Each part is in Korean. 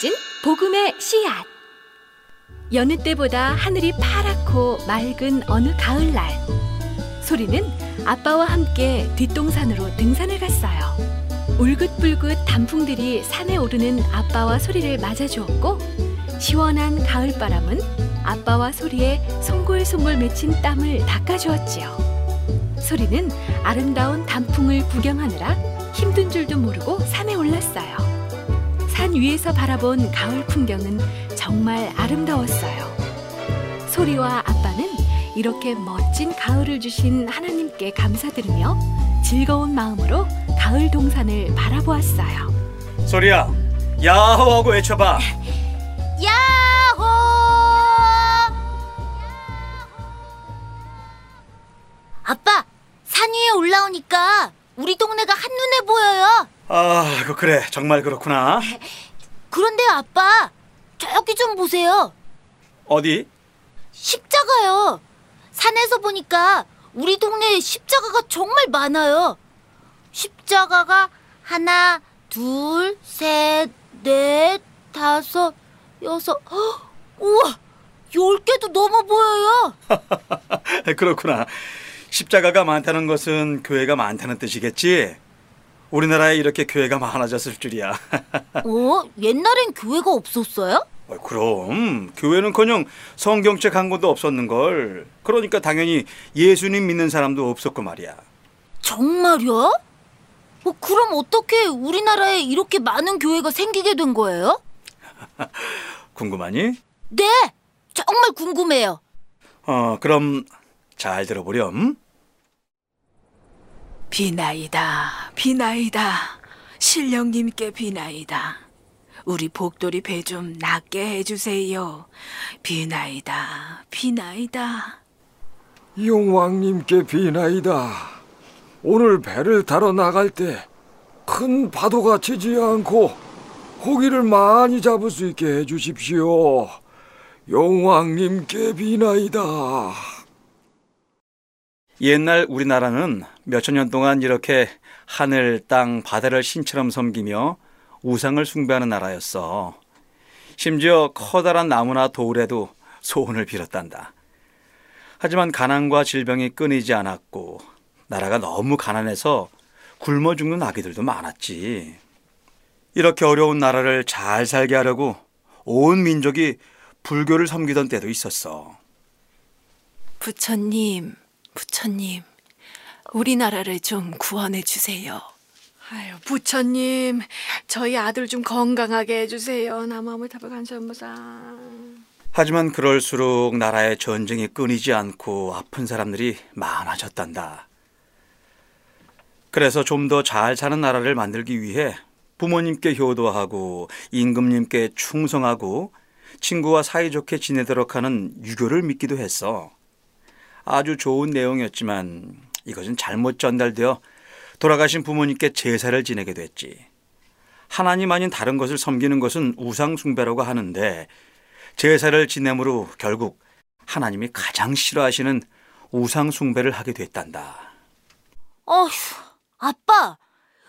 심어진 복음의 씨앗. 여느 때보다 하늘이 파랗고 맑은 어느 가을날, 소리는 아빠와 함께 뒷동산으로 등산을 갔어요. 울긋불긋 단풍들이 산에 오르는 아빠와 소리를 맞아주었고, 시원한 가을바람은 아빠와 소리에 송골송골 맺힌 땀을 닦아주었지요. 소리는 아름다운 단풍을 구경하느라 힘든 줄도 모르고 산에 올랐어요. 산 위에서 바라본 가을 풍경은 정말 아름다웠어요. 소리와 아빠는 이렇게 멋진 가을을 주신 하나님께 감사드리며 즐거운 마음으로 가을 동산을 바라보았어요. 소리야, 야호하고 외쳐봐. 야호! 아빠, 산 위에 올라오니까 우리 동네가. 아, 그 그래, 정말 그렇구나. 그런데 아빠, 저기 좀 보세요. 어디? 십자가요. 산에서 보니까 우리 동네에 십자가가 정말 많아요. 십자가가 하나, 둘, 셋, 넷, 다섯, 여섯, 헉, 우와, 열 개도 넘어 보여요. 그렇구나. 십자가가 많다는 것은 교회가 많다는 뜻이겠지. 우리나라에 이렇게 교회가 많아졌을 줄이야. 어? 옛날엔 교회가 없었어요? 어, 그럼 교회는커녕 성경책 한 권도 없었는 걸. 그러니까 당연히 예수님 믿는 사람도 없었고 말이야. 정말요? 어, 그럼 어떻게 우리나라에 이렇게 많은 교회가 생기게 된 거예요? 궁금하니? 네, 정말 궁금해요. 어, 그럼 잘 들어보렴. 비나이다, 비나이다. 신령님께 비나이다. 우리 복돌이 배 좀 낫게 해주세요. 비나이다, 비나이다. 용왕님께 비나이다. 오늘 배를 타러 나갈 때 큰 파도가 치지 않고 고기를 많이 잡을 수 있게 해주십시오. 용왕님께 비나이다. 옛날 우리나라는 몇천 년 동안 이렇게 하늘, 땅, 바다를 신처럼 섬기며 우상을 숭배하는 나라였어. 심지어 커다란 나무나 돌에도 소원을 빌었단다. 하지만 가난과 질병이 끊이지 않았고 나라가 너무 가난해서 굶어 죽는 아기들도 많았지. 이렇게 어려운 나라를 잘 살게 하려고 온 민족이 불교를 섬기던 때도 있었어. 부처님, 부처님, 우리나라를 좀 구원해 주세요. 아유, 부처님, 저희 아들 좀 건강하게 해주세요. 남아물 타박한전무사. 하지만 그럴수록 나라의 전쟁이 끊이지 않고 아픈 사람들이 많아졌단다. 그래서 좀 더 잘 사는 나라를 만들기 위해 부모님께 효도하고 임금님께 충성하고 친구와 사이좋게 지내도록 하는 유교를 믿기도 했어. 아주 좋은 내용이었지만 이것은 잘못 전달되어 돌아가신 부모님께 제사를 지내게 됐지. 하나님 아닌 다른 것을 섬기는 것은 우상숭배라고 하는데 제사를 지냄으로 결국 하나님이 가장 싫어하시는 우상숭배를 하게 됐단다. 어휴, 아빠,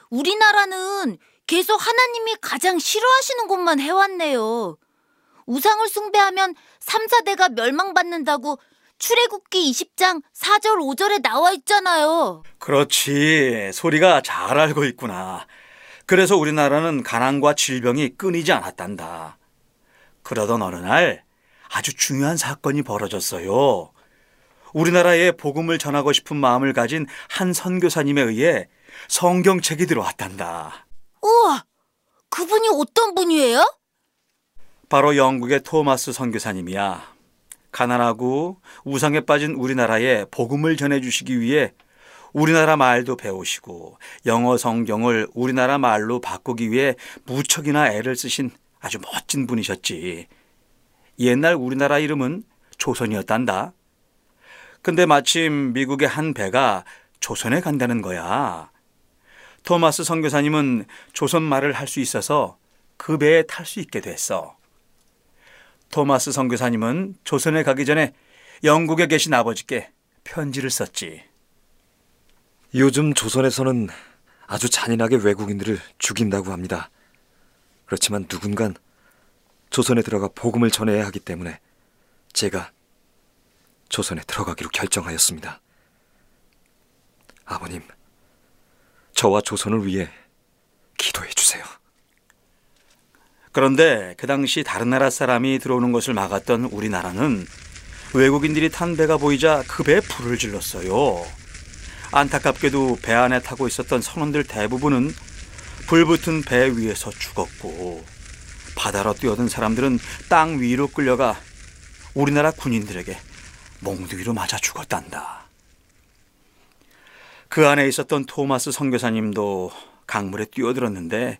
우리나라는 계속 하나님이 가장 싫어하시는 것만 해왔네요. 우상을 숭배하면 3, 4대가 멸망받는다고 출애굽기 20장 4절 5절에 나와 있잖아요. 그렇지. 소리가 잘 알고 있구나. 그래서 우리나라는 가난과 질병이 끊이지 않았단다. 그러던 어느 날 아주 중요한 사건이 벌어졌어요. 우리나라에 복음을 전하고 싶은 마음을 가진 한 선교사님에 의해 성경책이 들어왔단다. 우와, 그분이 어떤 분이에요? 바로 영국의 토마스 선교사님이야. 가난하고 우상에 빠진 우리나라에 복음을 전해주시기 위해 우리나라 말도 배우시고 영어 성경을 우리나라 말로 바꾸기 위해 무척이나 애를 쓰신 아주 멋진 분이셨지. 옛날 우리나라 이름은 조선이었단다. 근데 마침 미국의 한 배가 조선에 간다는 거야. 토마스 선교사님은 조선 말을 할 수 있어서 그 배에 탈 수 있게 됐어. 토마스 선교사님은 조선에 가기 전에 영국에 계신 아버지께 편지를 썼지. 요즘 조선에서는 아주 잔인하게 외국인들을 죽인다고 합니다. 그렇지만 누군간 조선에 들어가 복음을 전해야 하기 때문에 제가 조선에 들어가기로 결정하였습니다. 아버님, 저와 조선을 위해 기도해 주세요. 그런데 그 당시 다른 나라 사람이 들어오는 것을 막았던 우리나라는 외국인들이 탄 배가 보이자 그 배에 불을 질렀어요. 안타깝게도 배 안에 타고 있었던 선원들 대부분은 불 붙은 배 위에서 죽었고 바다로 뛰어든 사람들은 땅 위로 끌려가 우리나라 군인들에게 몽둥이로 맞아 죽었단다. 그 안에 있었던 토마스 선교사님도 강물에 뛰어들었는데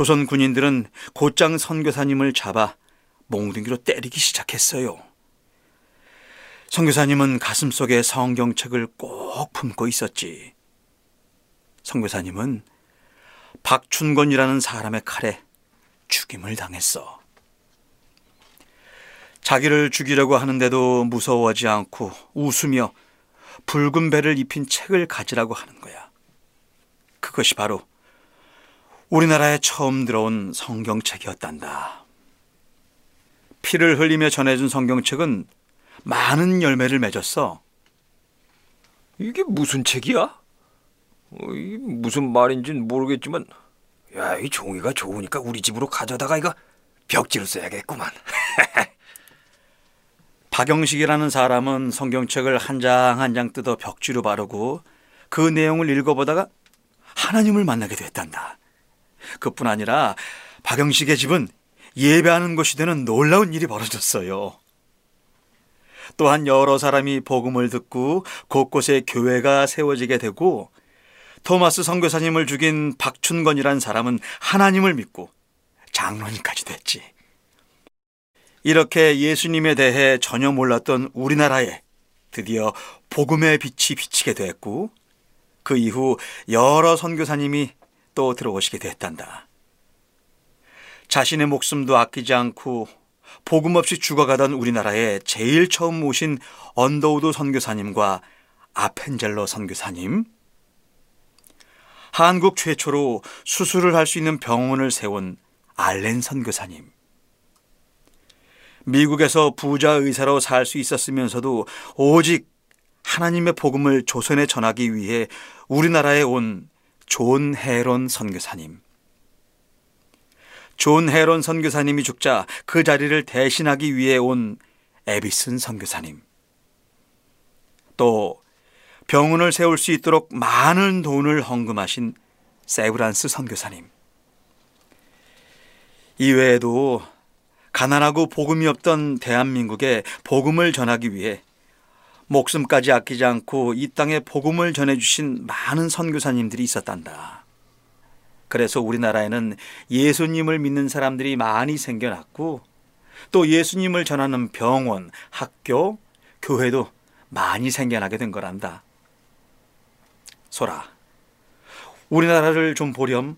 조선 군인들은 곧장 선교사님을 잡아 몽둥이로 때리기 시작했어요. 선교사님은 가슴속에 성경책을 꼭 품고 있었지. 선교사님은 박춘건이라는 사람의 칼에 죽임을 당했어. 자기를 죽이려고 하는데도 무서워하지 않고 웃으며 붉은 배를 입힌 책을 가지라고 하는 거야. 그것이 바로 우리나라에 처음 들어온 성경책이었단다. 피를 흘리며 전해준 성경책은 많은 열매를 맺었어. 이게 무슨 책이야? 어, 이 무슨 말인지는 모르겠지만 야, 이 종이가 좋으니까 우리 집으로 가져다가 이거 벽지로 써야겠구만. 박영식이라는 사람은 성경책을 한 장 한 장 뜯어 벽지로 바르고 그 내용을 읽어보다가 하나님을 만나게 됐단다. 그뿐 아니라 박영식의 집은 예배하는 곳이 되는 놀라운 일이 벌어졌어요. 또한 여러 사람이 복음을 듣고 곳곳에 교회가 세워지게 되고 토마스 선교사님을 죽인 박춘건이란 사람은 하나님을 믿고 장로님까지 됐지. 이렇게 예수님에 대해 전혀 몰랐던 우리나라에 드디어 복음의 빛이 비치게 됐고 그 이후 여러 선교사님이 또 들어오시게 됐단다. 자신의 목숨도 아끼지 않고 복음 없이 죽어가던 우리나라에 제일 처음 오신 언더우드 선교사님과 아펜젤러 선교사님, 한국 최초로 수술을 할 수 있는 병원을 세운 알렌 선교사님, 미국에서 부자 의사로 살 수 있었으면서도 오직 하나님의 복음을 조선에 전하기 위해 우리나라에 온 존 헤론 선교사님. 존 헤론 선교사님이 죽자 그 자리를 대신하기 위해 온 에비슨 선교사님. 또 병원을 세울 수 있도록 많은 돈을 헌금하신 세브란스 선교사님. 이외에도 가난하고 복음이 없던 대한민국에 복음을 전하기 위해 목숨까지 아끼지 않고 이 땅에 복음을 전해주신 많은 선교사님들이 있었단다. 그래서 우리나라에는 예수님을 믿는 사람들이 많이 생겨났고 또 예수님을 전하는 병원, 학교, 교회도 많이 생겨나게 된 거란다. 소라, 우리나라를 좀 보렴.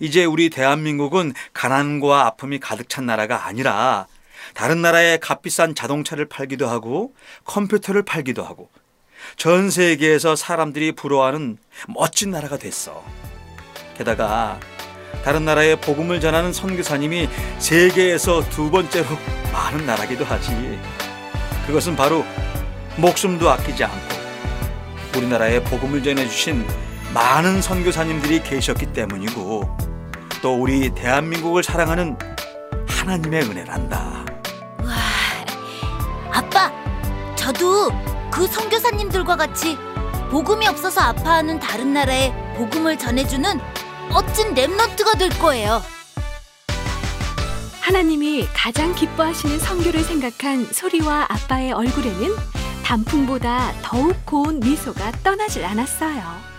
이제 우리 대한민국은 가난과 아픔이 가득 찬 나라가 아니라 다른 나라에 값비싼 자동차를 팔기도 하고 컴퓨터를 팔기도 하고 전 세계에서 사람들이 부러워하는 멋진 나라가 됐어. 게다가 다른 나라에 복음을 전하는 선교사님이 세계에서 두 번째로 많은 나라기도 하지. 그것은 바로 목숨도 아끼지 않고 우리나라에 복음을 전해주신 많은 선교사님들이 계셨기 때문이고 또 우리 대한민국을 사랑하는 하나님의 은혜란다. 아빠, 저도 그 선교사님들과 같이 복음이 없어서 아파하는 다른 나라에 복음을 전해주는 멋진 랩너트가 될 거예요. 하나님이 가장 기뻐하시는 성교를 생각한 소리와 아빠의 얼굴에는 단풍보다 더욱 고운 미소가 떠나질 않았어요.